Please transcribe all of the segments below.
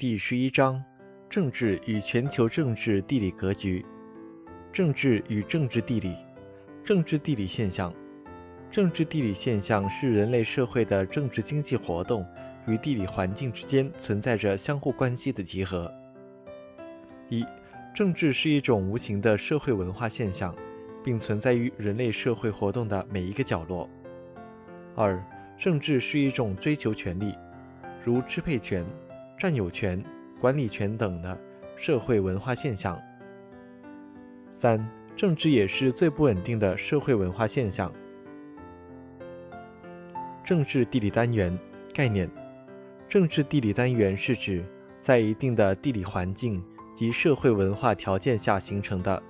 第十一章：政治与全球政治地理格局。政治与政治地理。政治地理现象。政治地理现象是人类社会的政治经济活动与地理环境之间存在着相互关系的集合。一、政治是一种无形的社会文化现象，并存在于人类社会活动的每一个角落。二、政治是一种追求权利，如支配权、占有权、管理权等的社会文化现象。三、政治也是最不稳定的社会文化现象。政治地理单元概念：政治地理单元是指在一定的地理环境及社会文化条件下形成的，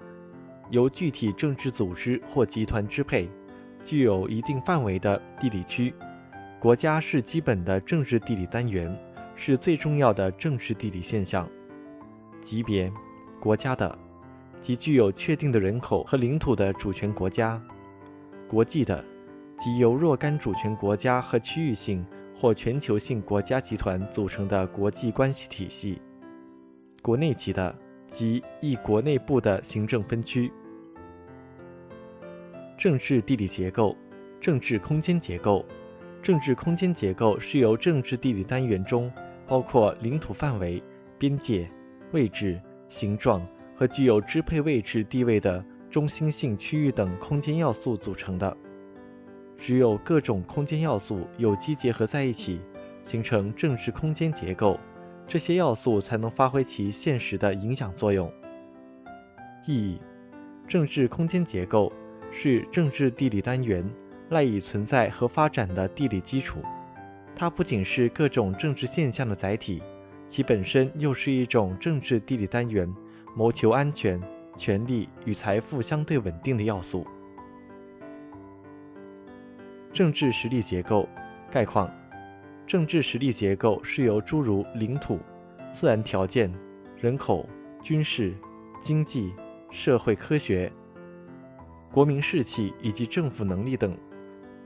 由具体政治组织或集团支配，具有一定范围的地理区。国家是基本的政治地理单元，是最重要的政治地理现象。级别：国家的，即具有确定的人口和领土的主权国家；国际的。即由若干主权国家和区域性或全球性国家集团组成的国际关系体系；国内级的，即一国内部的行政分区。政治地理结构、政治空间结构。政治空间结构是由政治地理单元中包括领土范围、边界、位置、形状和具有支配位置地位的中心性区域等空间要素组成的。只有各种空间要素有机结合在一起，形成政治空间结构，这些要素才能发挥其现实的影响作用。意义：政治空间结构是政治地理单元赖以存在和发展的地理基础。它不仅是各种政治现象的载体，其本身又是一种政治地理单元谋求安全、权力与财富相对稳定的要素。政治实力结构概况：政治实力结构是由诸如领土、自然条件、人口、军事、经济、社会科学、国民士气以及政府能力等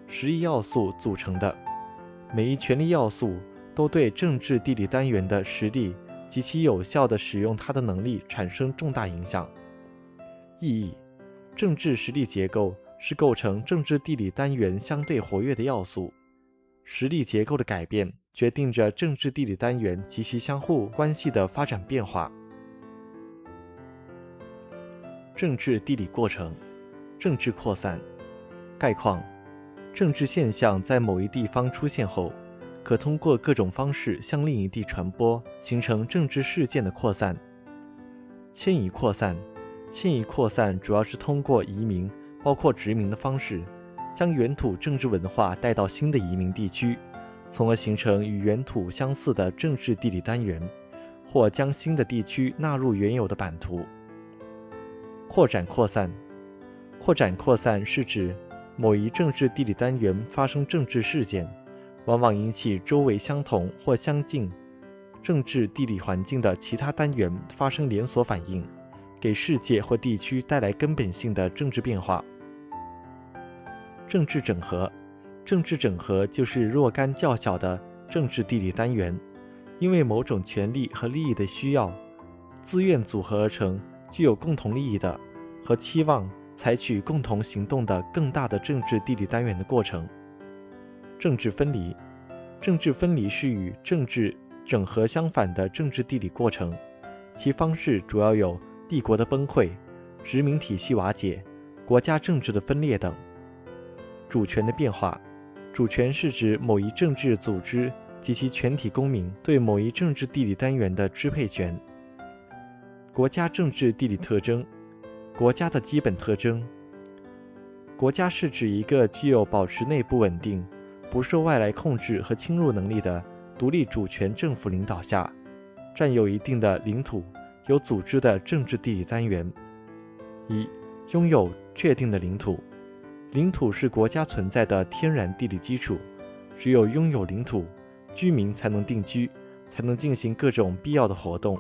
十一要素组成的。每一权力要素都对政治地理单元的实力及其有效的使用它的能力产生重大影响。意义：政治实力结构。是构成政治地理单元相对活跃的要素。实力结构的改变决定着政治地理单元及其相互关系的发展变化。政治地理过程，政治扩散概况：政治现象在某一地方出现后，可通过各种方式向另一地传播，形成政治事件的扩散。迁移扩散，迁移扩散主要是通过移民。包括殖民的方式，将原土政治文化带到新的移民地区，从而形成与原土相似的政治地理单元，或将新的地区纳入原有的版图。扩展扩散，扩展扩散是指某一政治地理单元发生政治事件，往往引起周围相同或相近政治地理环境的其他单元发生连锁反应，给世界或地区带来根本性的政治变化。政治整合，政治整合就是若干较小的政治地理单元，因为某种权利和利益的需要，自愿组合而成具有共同利益的和期望采取共同行动的更大的政治地理单元的过程。政治分离，政治分离是与政治整合相反的政治地理过程，其方式主要有帝国的崩溃、殖民体系瓦解、国家政治的分裂等。主权的变化，主权是指某一政治组织及其全体公民对某一政治地理单元的支配权。国家政治地理特征，国家的基本特征。国家是指一个具有保持内部稳定、不受外来控制和侵入能力的独立主权政府领导下，占有一定的领土、有组织的政治地理单元。一、拥有确定的领土。领土是国家存在的天然地理基础，只有拥有领土，居民才能定居，才能进行各种必要的活动。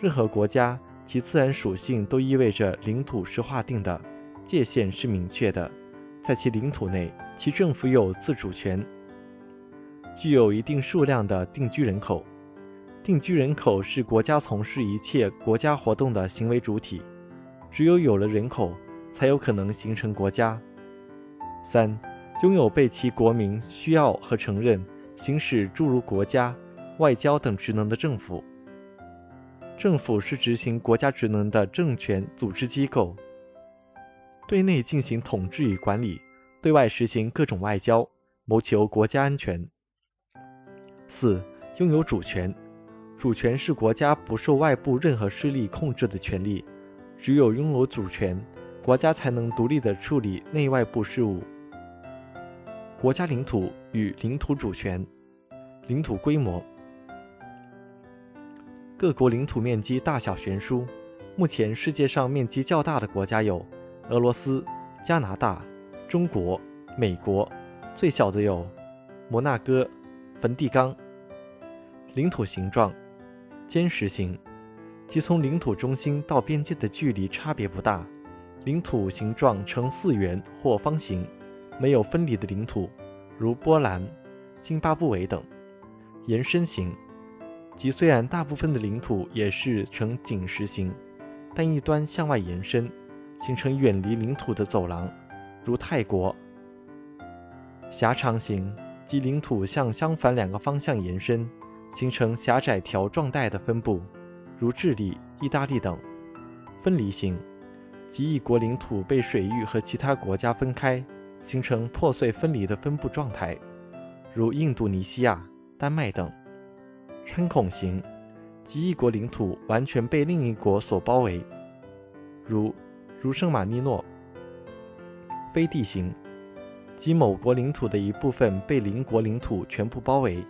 任何国家，其自然属性都意味着领土是划定的，界限是明确的，在其领土内，其政府有自主权，具有一定数量的定居人口。定居人口是国家从事一切国家活动的行为主体，只有有了人口，才有可能形成国家。三、拥有被其国民需要和承认、行使诸如国家、外交等职能的政府。政府是执行国家职能的政权组织机构，对内进行统治与管理，对外实行各种外交，谋求国家安全。四、拥有主权。主权是国家不受外部任何势力控制的权利。只有拥有主权，国家才能独立地处理内外部事务。国家领土与领土主权、领土规模。各国领土面积大小悬殊。目前世界上面积较大的国家有俄罗斯、加拿大、中国、美国，最小的有摩纳哥、梵蒂冈。领土形状。尖实形，即从领土中心到边界的距离差别不大，领土形状呈四圆或方形，没有分离的领土，如波兰、津巴布韦等。延伸型，即虽然大部分的领土也是呈井石形，但一端向外延伸，形成远离领土的走廊，如泰国。狭长型，即领土向相反两个方向延伸。形成狭窄条状带的分布，如智利、意大利等；分离型，即一国领土被水域和其他国家分开，形成破碎分离的分布状态，如印度尼西亚、丹麦等；穿孔型，即一国领土完全被另一国所包围，如如圣马尼诺；飞地型，即某国领土的一部分被邻国领土全部包围。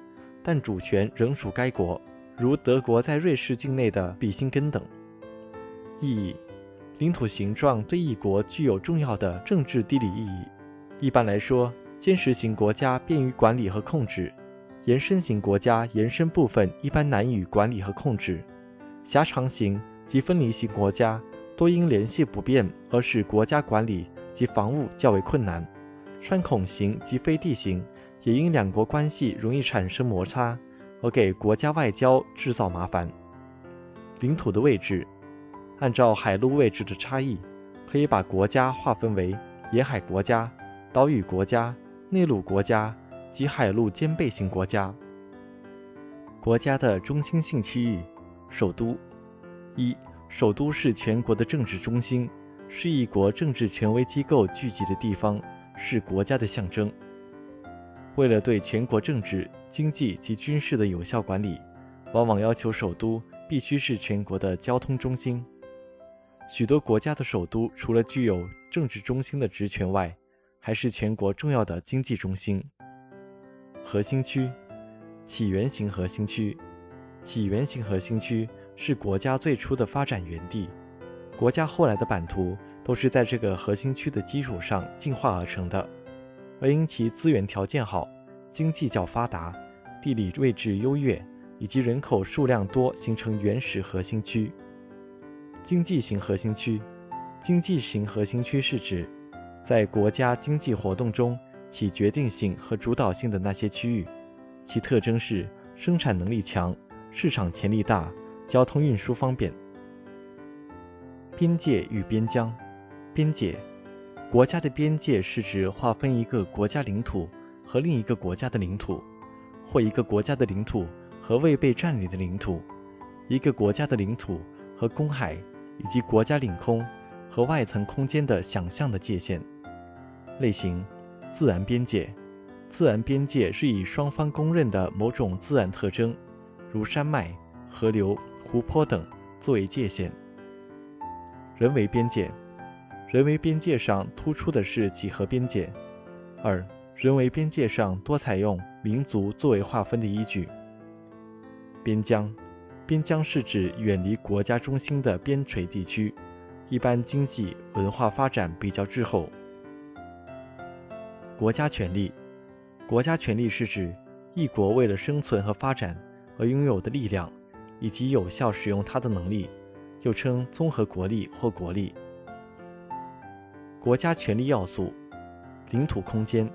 但主权仍属该国，如德国在瑞士境内的比辛根等。意义：领土形状对一国具有重要的政治地理意义。一般来说，坚实型国家便于管理和控制；延伸型国家延伸部分一般难以管理和控制；狭长型及分离型国家多因联系不便而使国家管理及防务较为困难；穿孔型及飞地型。也因两国关系容易产生摩擦，而给国家外交制造麻烦。领土的位置，按照海陆位置的差异，可以把国家划分为沿海国家、岛屿国家、内陆国家及海陆兼备型国家。国家的中心性区域，首都。一、首都是全国的政治中心，是一国政治权威机构聚集的地方，是国家的象征。为了对全国政治、经济及军事的有效管理，往往要求首都必须是全国的交通中心。许多国家的首都除了具有政治中心的职权外，还是全国重要的经济中心。核心区、起源型核心区、起源型核心区是国家最初的发展园地，国家后来的版图都是在这个核心区的基础上进化而成的。而因其资源条件好、经济较发达、地理位置优越以及人口数量多，形成原始核心区。经济型核心区，经济型核心区是指在国家经济活动中起决定性和主导性的那些区域，其特征是生产能力强、市场潜力大、交通运输方便。边界与边疆，边界。国家的边界是指划分一个国家领土和另一个国家的领土，或一个国家的领土和未被占领的领土，一个国家的领土和公海以及国家领空和外层空间的想象的界限。类型：自然边界。自然边界是以双方公认的某种自然特征，如山脉、河流、湖泊等作为界限。人为边界。人为边界上突出的是几何边界。二、人为边界上多采用民族作为划分的依据。边疆，边疆是指远离国家中心的边陲地区，一般经济文化发展比较滞后。国家权力，国家权力是指一国为了生存和发展而拥有的力量，以及有效使用它的能力，又称综合国力或国力。国家权力要素：领土空间，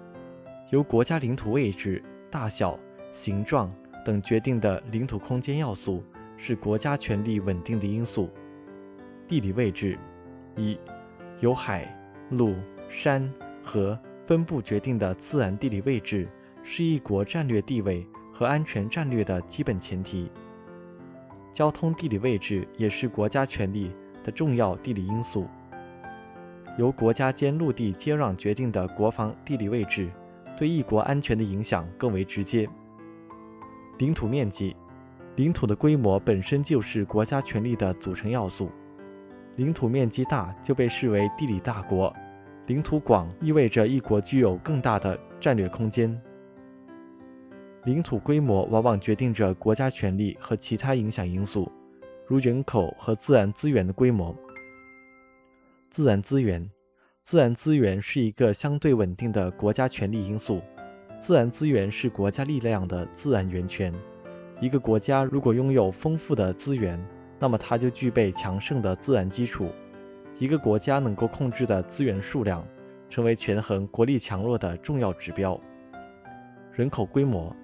由国家领土位置、大小、形状、等决定的领土空间要素，是国家权力稳定的因素。地理位置：一、由海、陆、山、河分布决定的自然地理位置，是一国战略地位和安全战略的基本前提。交通地理位置也是国家权力的重要地理因素。由国家间陆地接壤决定的国防地理位置，对一国安全的影响更为直接。领土面积，领土的规模本身就是国家权力的组成要素。领土面积大就被视为地理大国，领土广意味着一国具有更大的战略空间。领土规模往往决定着国家权力和其他影响因素，如人口和自然资源的规模。自然资源，自然资源是一个相对稳定的国家权力因素。自然资源是国家力量的自然源泉。一个国家如果拥有丰富的资源，那么它就具备强盛的自然基础。一个国家能够控制的资源数量，成为权衡国力强弱的重要指标。人口规模，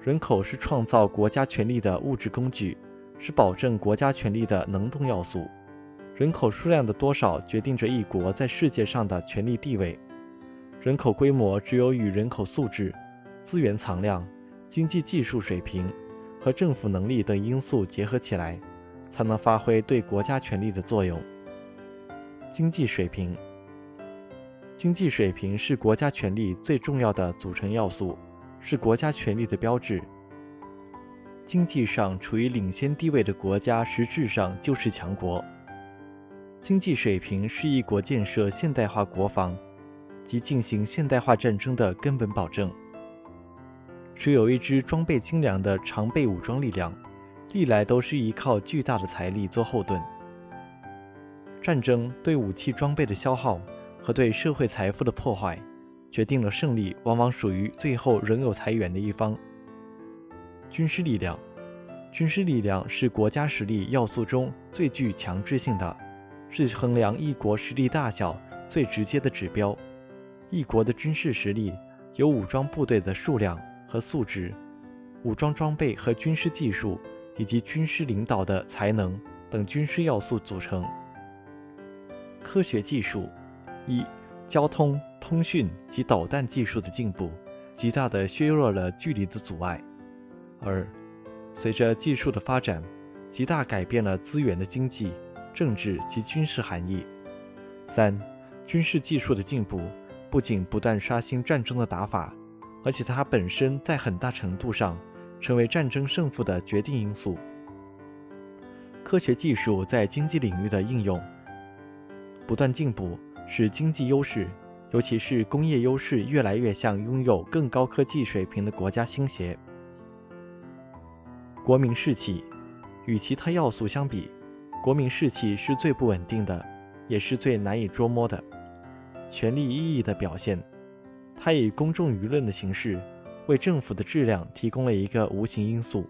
人口是创造国家权力的物质工具，是保证国家权力的能动要素。人口数量的多少决定着一国在世界上的权力地位。人口规模只有与人口素质、资源藏量、经济技术水平和政府能力等因素结合起来，才能发挥对国家权力的作用。经济水平，经济水平是国家权力最重要的组成要素，是国家权力的标志。经济上处于领先地位的国家，实质上就是强国。经济水平是一国建设现代化国防及进行现代化战争的根本保证。只有一支装备精良的常备武装力量，历来都是依靠巨大的财力做后盾。战争对武器装备的消耗和对社会财富的破坏，决定了胜利往往属于最后仍有财源的一方。军事力量，军事力量是国家实力要素中最具强制性的。是衡量一国实力大小最直接的指标。一国的军事实力由武装部队的数量和素质、武装装备和军事技术，以及军事领导的才能等军事要素组成。科学技术：一、交通、通讯及导弹技术的进步，极大地削弱了距离的阻碍；二、随着技术的发展，极大改变了资源的经济。政治及军事含义。三、军事技术的进步不仅不断刷新战争的打法，而且它本身在很大程度上成为战争胜负的决定因素。科学技术在经济领域的应用不断进步，使经济优势，尤其是工业优势，越来越向拥有更高科技水平的国家倾斜。国民士气与其他要素相比。国民士气是最不稳定的，也是最难以捉摸的权力意义的表现。它以公众舆论的形式为政府的质量提供了一个无形因素。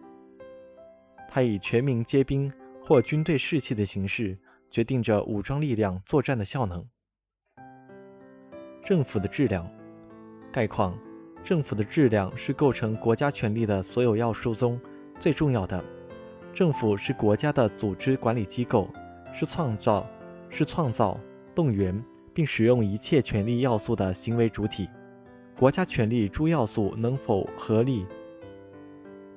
它以全民皆兵或军队士气的形式决定着武装力量作战的效能。政府的质量概况：政府的质量是构成国家权力的所有要素中最重要的。政府是国家的组织管理机构，是创造、是创造、动员并使用一切权力要素的行为主体。国家权力诸要素能否合力、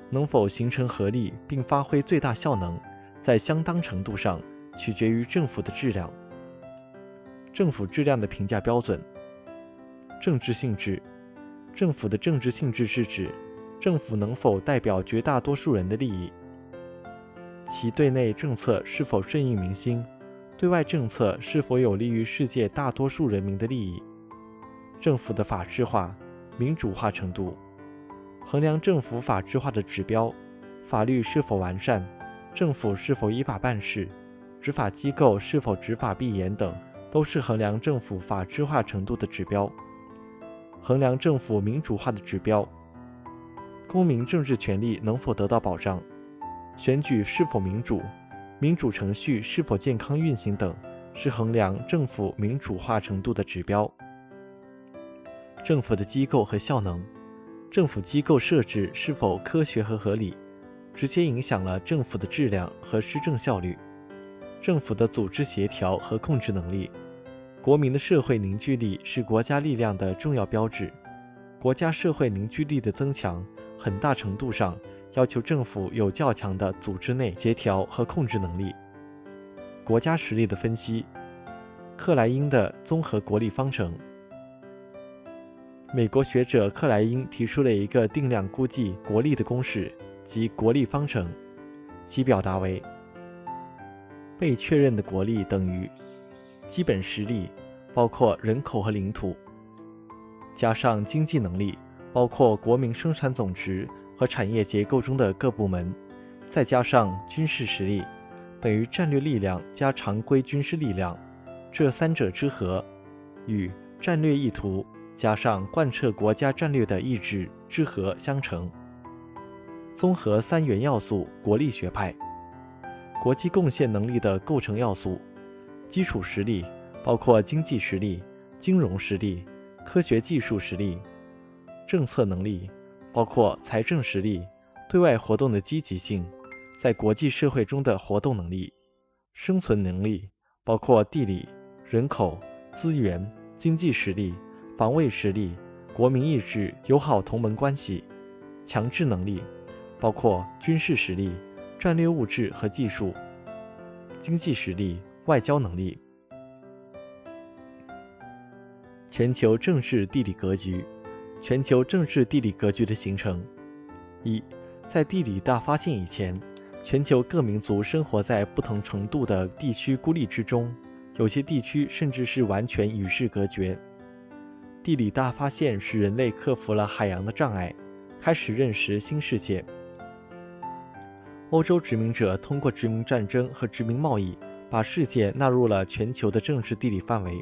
能否形成合力并发挥最大效能，在相当程度上取决于政府的质量。政府质量的评价标准：政治性质。政府的政治性质是指政府能否代表绝大多数人的利益。其对内政策是否顺应民心，对外政策是否有利于世界大多数人民的利益？政府的法治化、民主化程度，衡量政府法治化的指标，法律是否完善，政府是否依法办事，执法机构是否执法必严等，都是衡量政府法治化程度的指标。衡量政府民主化的指标，公民政治权利能否得到保障？选举是否民主，民主程序是否健康运行等，是衡量政府民主化程度的指标。政府的机构和效能，政府机构设置是否科学和合理，直接影响了政府的质量和施政效率。政府的组织协调和控制能力，国民的社会凝聚力是国家力量的重要标志。国家社会凝聚力的增强，很大程度上要求政府有较强的组织内协调和控制能力。国家实力的分析，克莱因的综合国力方程。美国学者克莱因提出了一个定量估计国力的公式，即国力方程，其表达为。被确认的国力等于基本实力，包括人口和领土，加上经济能力，包括国民生产总值和产业结构中的各部门，再加上军事实力，等于战略力量加常规军事力量。这三者之和，与战略意图加上贯彻国家战略的意志之和相乘。综合三元要素国力学派。国际贡献能力的构成要素：基础实力包括经济实力、金融实力、科学技术实力；政策能力包括财政实力、对外活动的积极性、在国际社会中的活动能力；生存能力包括地理、人口、资源、经济实力、防卫实力、国民意志、友好同盟关系；强制能力包括军事实力。战略物质和技术、经济实力、外交能力。全球政治地理格局，全球政治地理格局的形成。一，在地理大发现以前，全球各民族生活在不同程度的地区孤立之中，有些地区甚至是完全与世隔绝。地理大发现使人类克服了海洋的障碍，开始认识新世界。欧洲殖民者通过殖民战争和殖民贸易，把世界纳入了全球的政治地理范围。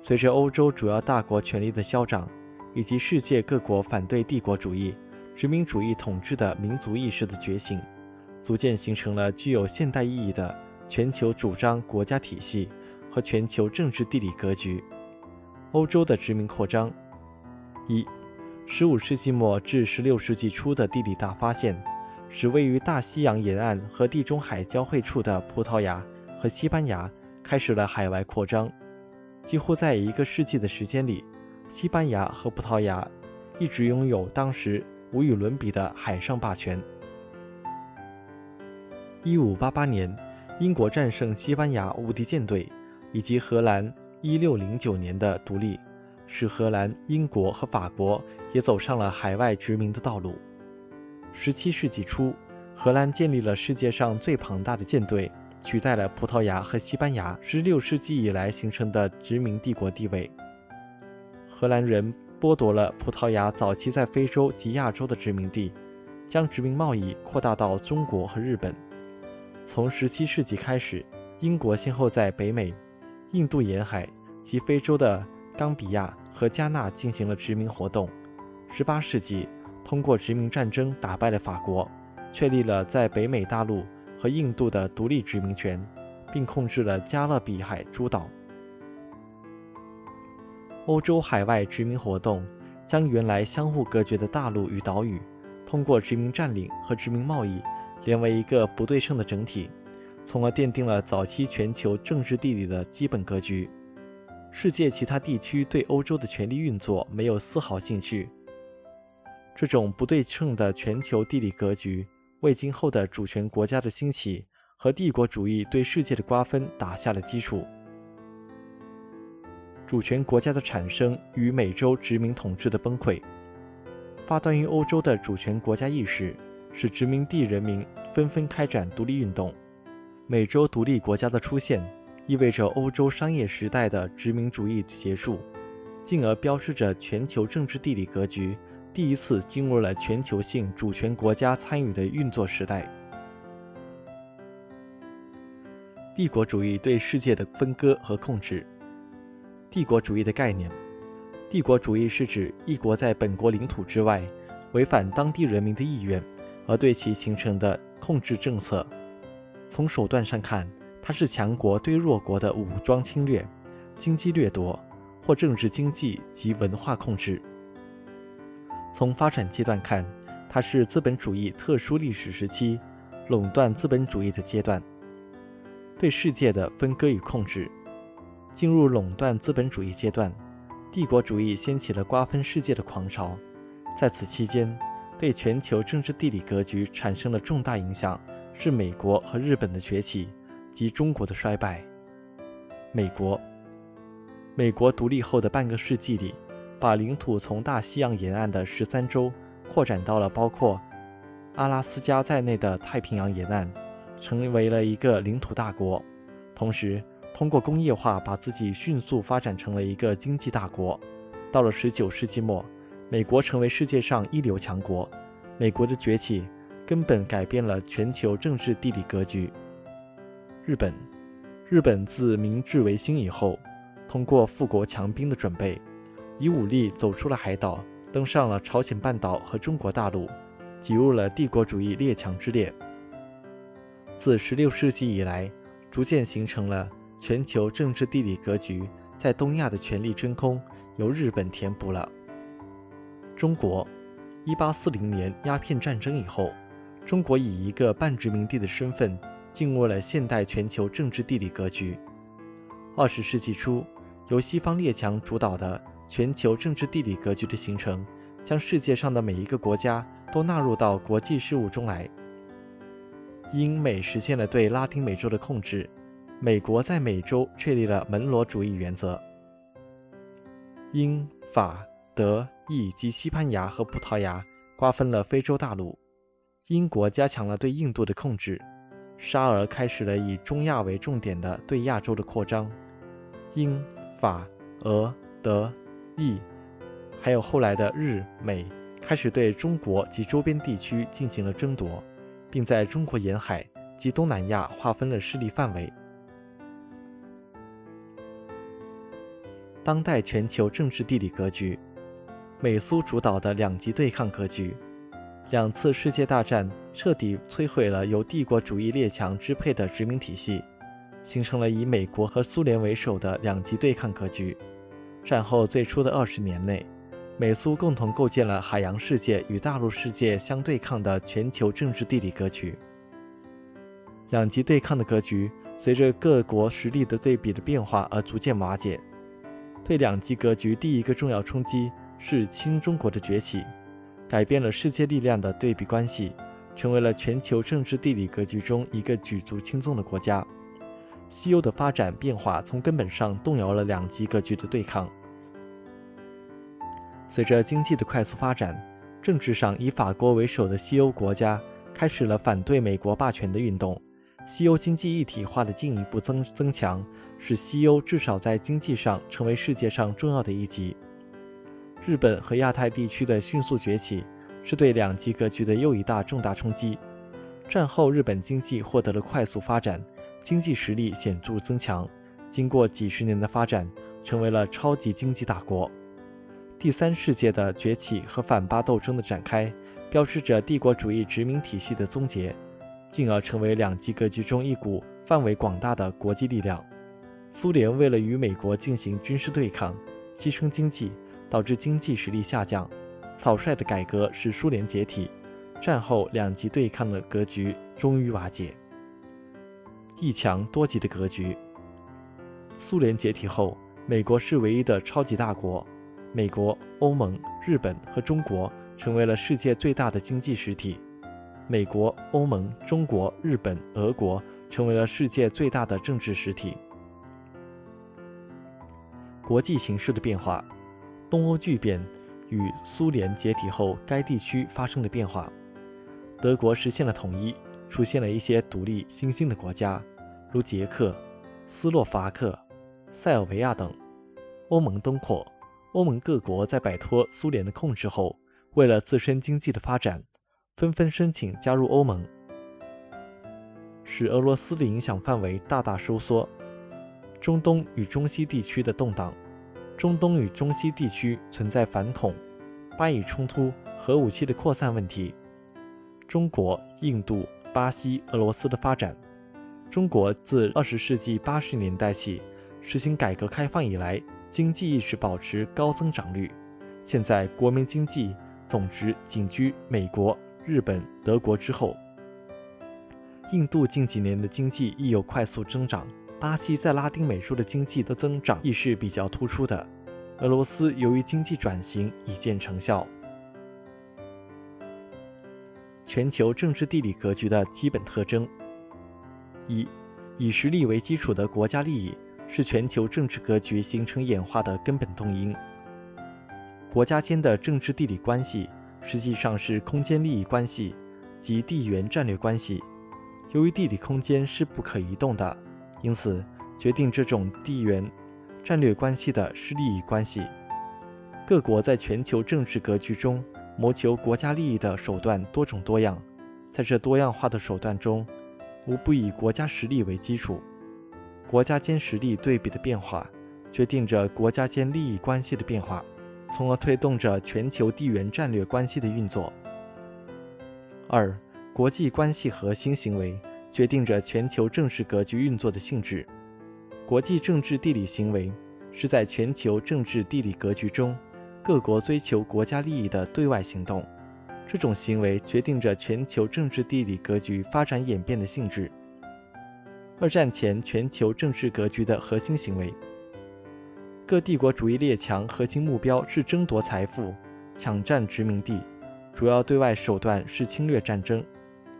随着欧洲主要大国权力的消长，以及世界各国反对帝国主义、殖民主义统治的民族意识的觉醒，逐渐形成了具有现代意义的全球主张国家体系和全球政治地理格局。欧洲的殖民扩张。一、15世纪末至16世纪初的地理大发现。使位于大西洋沿岸和地中海交汇处的葡萄牙和西班牙开始了海外扩张。几乎在一个世纪的时间里，西班牙和葡萄牙一直拥有当时无与伦比的海上霸权。1588年，英国战胜西班牙无敌舰队，以及荷兰1609年的独立，使荷兰、英国和法国也走上了海外殖民的道路。十七世纪初，荷兰建立了世界上最庞大的舰队，取代了葡萄牙和西班牙十六世纪以来形成的殖民帝国地位。荷兰人剥夺了葡萄牙早期在非洲及亚洲的殖民地，将殖民贸易扩大到中国和日本。从十七世纪开始，英国先后在北美、印度沿海及非洲的冈比亚和加纳进行了殖民活动。十八世纪。通过殖民战争打败了法国，确立了在北美大陆和印度的独立殖民权，并控制了加勒比海诸岛。欧洲海外殖民活动将原来相互隔绝的大陆与岛屿，通过殖民占领和殖民贸易连为一个不对称的整体，从而奠定了早期全球政治地理的基本格局。世界其他地区对欧洲的权力运作没有丝毫兴趣。这种不对称的全球地理格局，为今后的主权国家的兴起和帝国主义对世界的瓜分打下了基础。主权国家的产生与美洲殖民统治的崩溃，发端于欧洲的主权国家意识，使殖民地人民纷纷开展独立运动。美洲独立国家的出现，意味着欧洲商业时代的殖民主义结束，进而标志着全球政治地理格局。第一次进入了全球性主权国家参与的运作时代。帝国主义对世界的分割和控制。帝国主义的概念：帝国主义是指一国在本国领土之外，违反当地人民的意愿而对其形成的控制政策。从手段上看，它是强国对弱国的武装侵略、经济掠夺或政治、经济及文化控制。从发展阶段看，它是资本主义特殊历史时期垄断资本主义的阶段，对世界的分割与控制。进入垄断资本主义阶段，帝国主义掀起了瓜分世界的狂潮。在此期间，对全球政治地理格局产生了重大影响，是美国和日本的崛起及中国的衰败。美国，美国独立后的半个世纪里，把领土从大西洋沿岸的十三州扩展到了包括阿拉斯加在内的太平洋沿岸，成为了一个领土大国。同时，通过工业化，把自己迅速发展成了一个经济大国。到了19世纪末，美国成为世界上一流强国。美国的崛起根本改变了全球政治地理格局。日本，日本自明治维新以后，通过富国强兵的准备，以武力走出了海岛，登上了朝鲜半岛和中国大陆，挤入了帝国主义列强之列。自16世纪以来，逐渐形成了。全球政治地理格局在东亚的权力真空由日本填补了。中国，一八四零年鸦片战争以后，中国以一个半殖民地的身份进入了现代全球政治地理格局。二十世纪初，由西方列强主导的全球政治地理格局的形成，将世界上的每一个国家都纳入到国际事务中来。英美实现了对拉丁美洲的控制。美国在美洲确立了门罗主义原则。英法德意及西班牙和葡萄牙瓜分了非洲大陆。英国加强了对印度的控制。沙俄开始了以中亚为重点的对亚洲的扩张。英法俄德意，还有后来的日美，开始对中国及周边地区进行了争夺，并在中国沿海及东南亚划分了势力范围。当代全球政治地理格局，美苏主导的两极对抗格局。两次世界大战彻底摧毁了由帝国主义列强支配的殖民体系，形成了以美国和苏联为首的两极对抗格局。战后最初的二十年内，美苏共同构建了海洋世界与大陆世界相对抗的全球政治地理格局。两极对抗的格局随着各国实力的对比的变化而逐渐瓦解。对两极格局第一个重要冲击是新中国的崛起，改变了世界力量的对比关系，成为了全球政治地理格局中一个举足轻重的国家。西欧的发展变化从根本上动摇了两极格局的对抗。随着经济的快速发展，政治上以法国为首的西欧国家开始了反对美国霸权的运动。西欧经济一体化的进一步增增强，使西欧至少在经济上成为世界上重要的一极。日本和亚太地区的迅速崛起，是对两极格局的又一大重大冲击。战后，日本经济获得了快速发展，经济实力显著增强，经过几十年的发展，成为了超级经济大国。第三世界的崛起和反霸斗争的展开，标志着帝国主义殖民体系的终结。进而成为两极格局中一股范围广大的国际力量。苏联为了与美国进行军事对抗，牺牲经济，导致经济实力下降。草率的改革使苏联解体，战后两极对抗的格局终于瓦解。一强多极的格局。苏联解体后，美国是唯一的超级大国，美国、欧盟、日本和中国成为了世界最大的经济实体。美国、欧盟、中国、日本、俄国成为了世界最大的政治实体。国际形势的变化，东欧巨变与苏联解体后该地区发生的变化。德国实现了统一，出现了一些独立新兴的国家，如捷克、斯洛伐克、塞尔维亚等。欧盟东扩，欧盟各国在摆脱苏联的控制后，为了自身经济的发展。纷纷申请加入欧盟，使俄罗斯的影响范围大大收缩。中东与中西地区的动荡，中东与中西地区存在反恐、巴以冲突、核武器的扩散问题。中国、印度、巴西、俄罗斯的发展。中国自二十世纪八十年代起实行改革开放以来，经济一直保持高增长率。现在国民经济。总值仅居美国、日本、德国之后。印度近几年的经济亦有快速增长，巴西在拉丁美洲的经济的增长亦是比较突出的。俄罗斯由于经济转型已见成效。全球政治地理格局的基本特征：一、以实力为基础的国家利益是全球政治格局形成演化的根本动因。国家间的政治地理关系实际上是空间利益关系及地缘战略关系。由于地理空间是不可移动的，因此决定这种地缘战略关系的是利益关系。各国在全球政治格局中。谋求国家利益的手段多种多样，在这多样化的手段中，无不以国家实力为基础。国家间实力对比的变化，决定着国家间利益关系的变化，从而推动着全球地缘战略关系的运作。二、国际关系核心行为决定着全球政治格局运作的性质。国际政治地理行为是在全球政治地理格局中。各国追求国家利益的对外行动，这种行为决定着全球政治地理格局发展演变的性质。二战前全球政治格局的核心行为，各帝国主义列强核心目标是争夺财富、抢占殖民地，主要对外手段是侵略战争，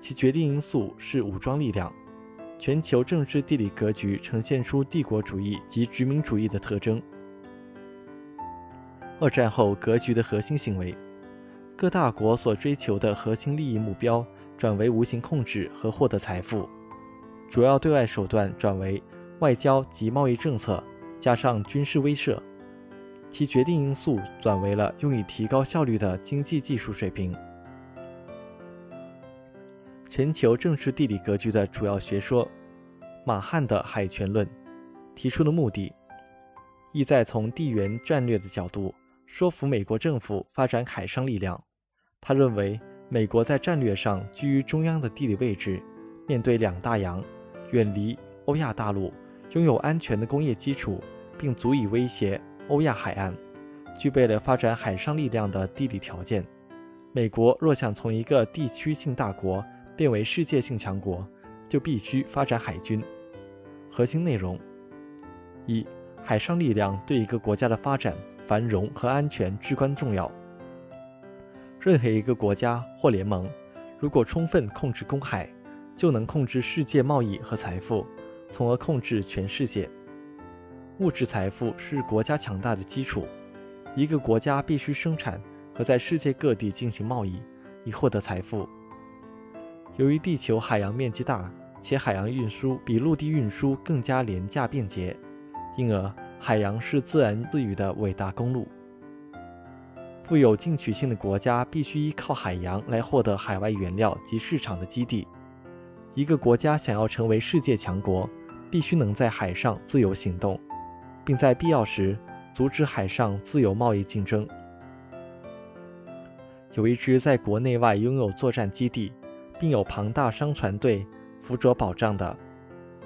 其决定因素是武装力量。全球政治地理格局呈现出帝国主义及殖民主义的特征。二战后格局的核心行为，各大国所追求的核心利益目标转为无形控制和获得财富，主要对外手段转为外交及贸易政策，加上军事威慑，其决定因素转为了用以提高效率的经济技术水平。全球政治地理格局的主要学说，马汉的海权论提出的目的，意在从地缘战略的角度。说服美国政府发展海上力量。他认为，美国在战略上居于中央的地理位置，面对两大洋，远离欧亚大陆，拥有安全的工业基础，并足以威胁欧亚海岸，具备了发展海上力量的地理条件。美国若想从一个地区性大国变为世界性强国，就必须发展海军。核心内容：一、海上力量对一个国家的发展。繁荣和安全至关重要。任何一个国家或联盟，如果充分控制公海，就能控制世界贸易和财富，从而控制全世界。物质财富是国家强大的基础。一个国家必须生产和在世界各地进行贸易，以获得财富。由于地球海洋面积大，且海洋运输比陆地运输更加廉价便捷，因而。海洋是自然自愈的伟大公路。富有进取性的国家必须依靠海洋来获得海外原料及市场的基地。一个国家想要成为世界强国，必须能在海上自由行动，并在必要时阻止海上自由贸易竞争。有一支在国内外拥有作战基地，并有庞大商船队辅佐保障的、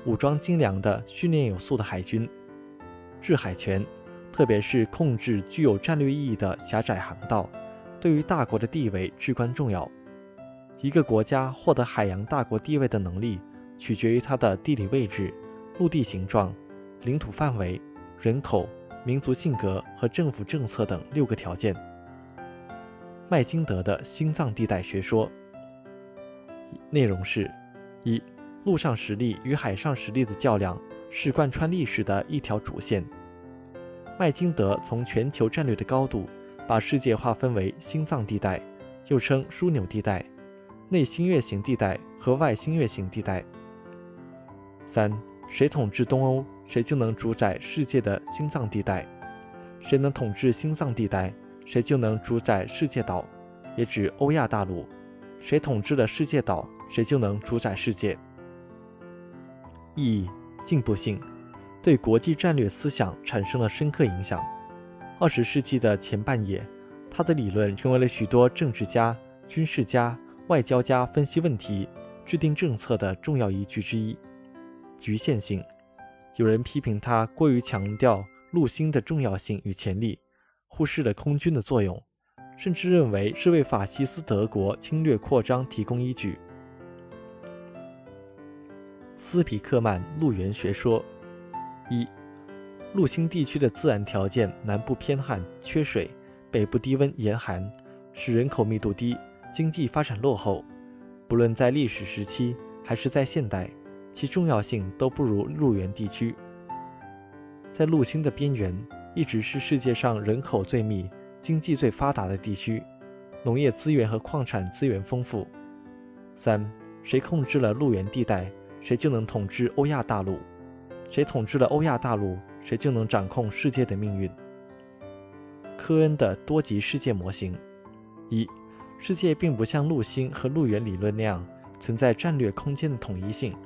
武装精良的、训练有素的海军。制海权，特别是控制具有战略意义的狭窄航道，对于大国的地位至关重要。一个国家获得海洋大国地位的能力，取决于它的地理位置、陆地形状、领土范围、人口、民族性格和政府政策等六个条件。麦金德的心脏地带学说内容是：一、陆上实力与海上实力的较量是贯穿历史的一条主线。麦金德从全球战略的高度，把世界划分为心脏地带，又称枢纽地带、内新月形地带和外新月形地带。三，谁统治东欧，谁就能主宰世界的心脏地带；谁能统治心脏地带，谁就能主宰世界岛，也指欧亚大陆；谁统治了世界岛，谁就能主宰世界。意义：进步性。对国际战略思想产生了深刻影响。二十世纪的前半叶，他的理论成为了许多政治家、军事家、外交家分析问题、制定政策的重要依据之一。局限性，有人批评他过于强调陆星的重要性与潜力，忽视了空军的作用，甚至认为是为法西斯德国侵略扩张提供依据。斯皮克曼陆源学说：一、陆星地区的自然条件南部偏旱缺水，北部低温严寒，使人口密度低，经济发展落后。不论在历史时期还是在现代，其重要性都不如陆源地区。在陆星的边缘，一直是世界上人口最密、经济最发达的地区，农业资源和矿产资源丰富。三、谁控制了陆源地带？谁就能统治欧亚大陆，谁统治了欧亚大陆，谁就能掌控世界的命运。科恩的多极世界模型：一、世界并不像陆星和陆源理论那样存在战略空间的统一性，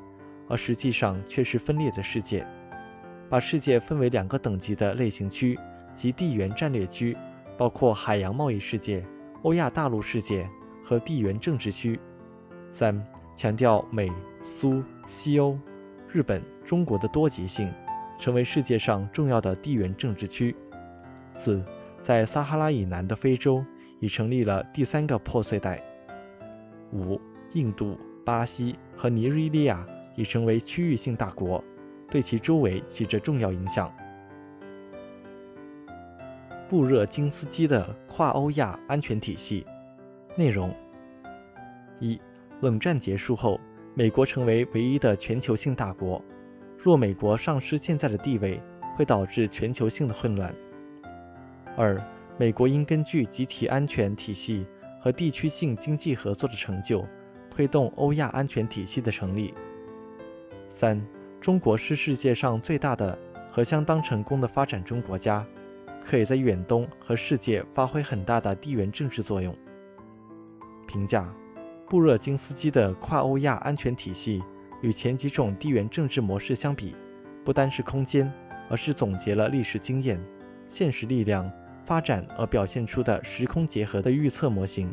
而实际上却是分裂的世界。把世界分为两个等级的类型区及地缘战略区，包括海洋贸易世界、欧亚大陆世界和地缘政治区。三、强调美苏。西欧、日本、中国的多极性，成为世界上重要的地缘政治区。四，在撒哈拉以南的非洲已成立了第三个破碎带。五，印度、巴西和尼日利亚已成为区域性大国，对其周围起着重要影响。布热津斯基的跨欧亚安全体系内容：一，冷战结束后。美国成为唯一的全球性大国，若美国丧失现在的地位，会导致全球性的混乱。二，美国应根据集体安全体系和地区性经济合作的成就，推动欧亚安全体系的成立。三，中国是世界上最大的和相当成功的发展中国家，可以在远东和世界发挥很大的地缘政治作用。评价。布热津斯基的跨欧亚安全体系与前几种地缘政治模式相比，不单是空间，而是总结了历史经验、现实力量发展而表现出的时空结合的预测模型。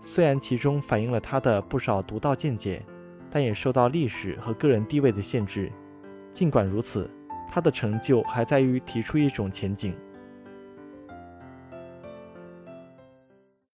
虽然其中反映了他的不少独到见解，但也受到历史和个人地位的限制。尽管如此，他的成就还在于提出一种前景。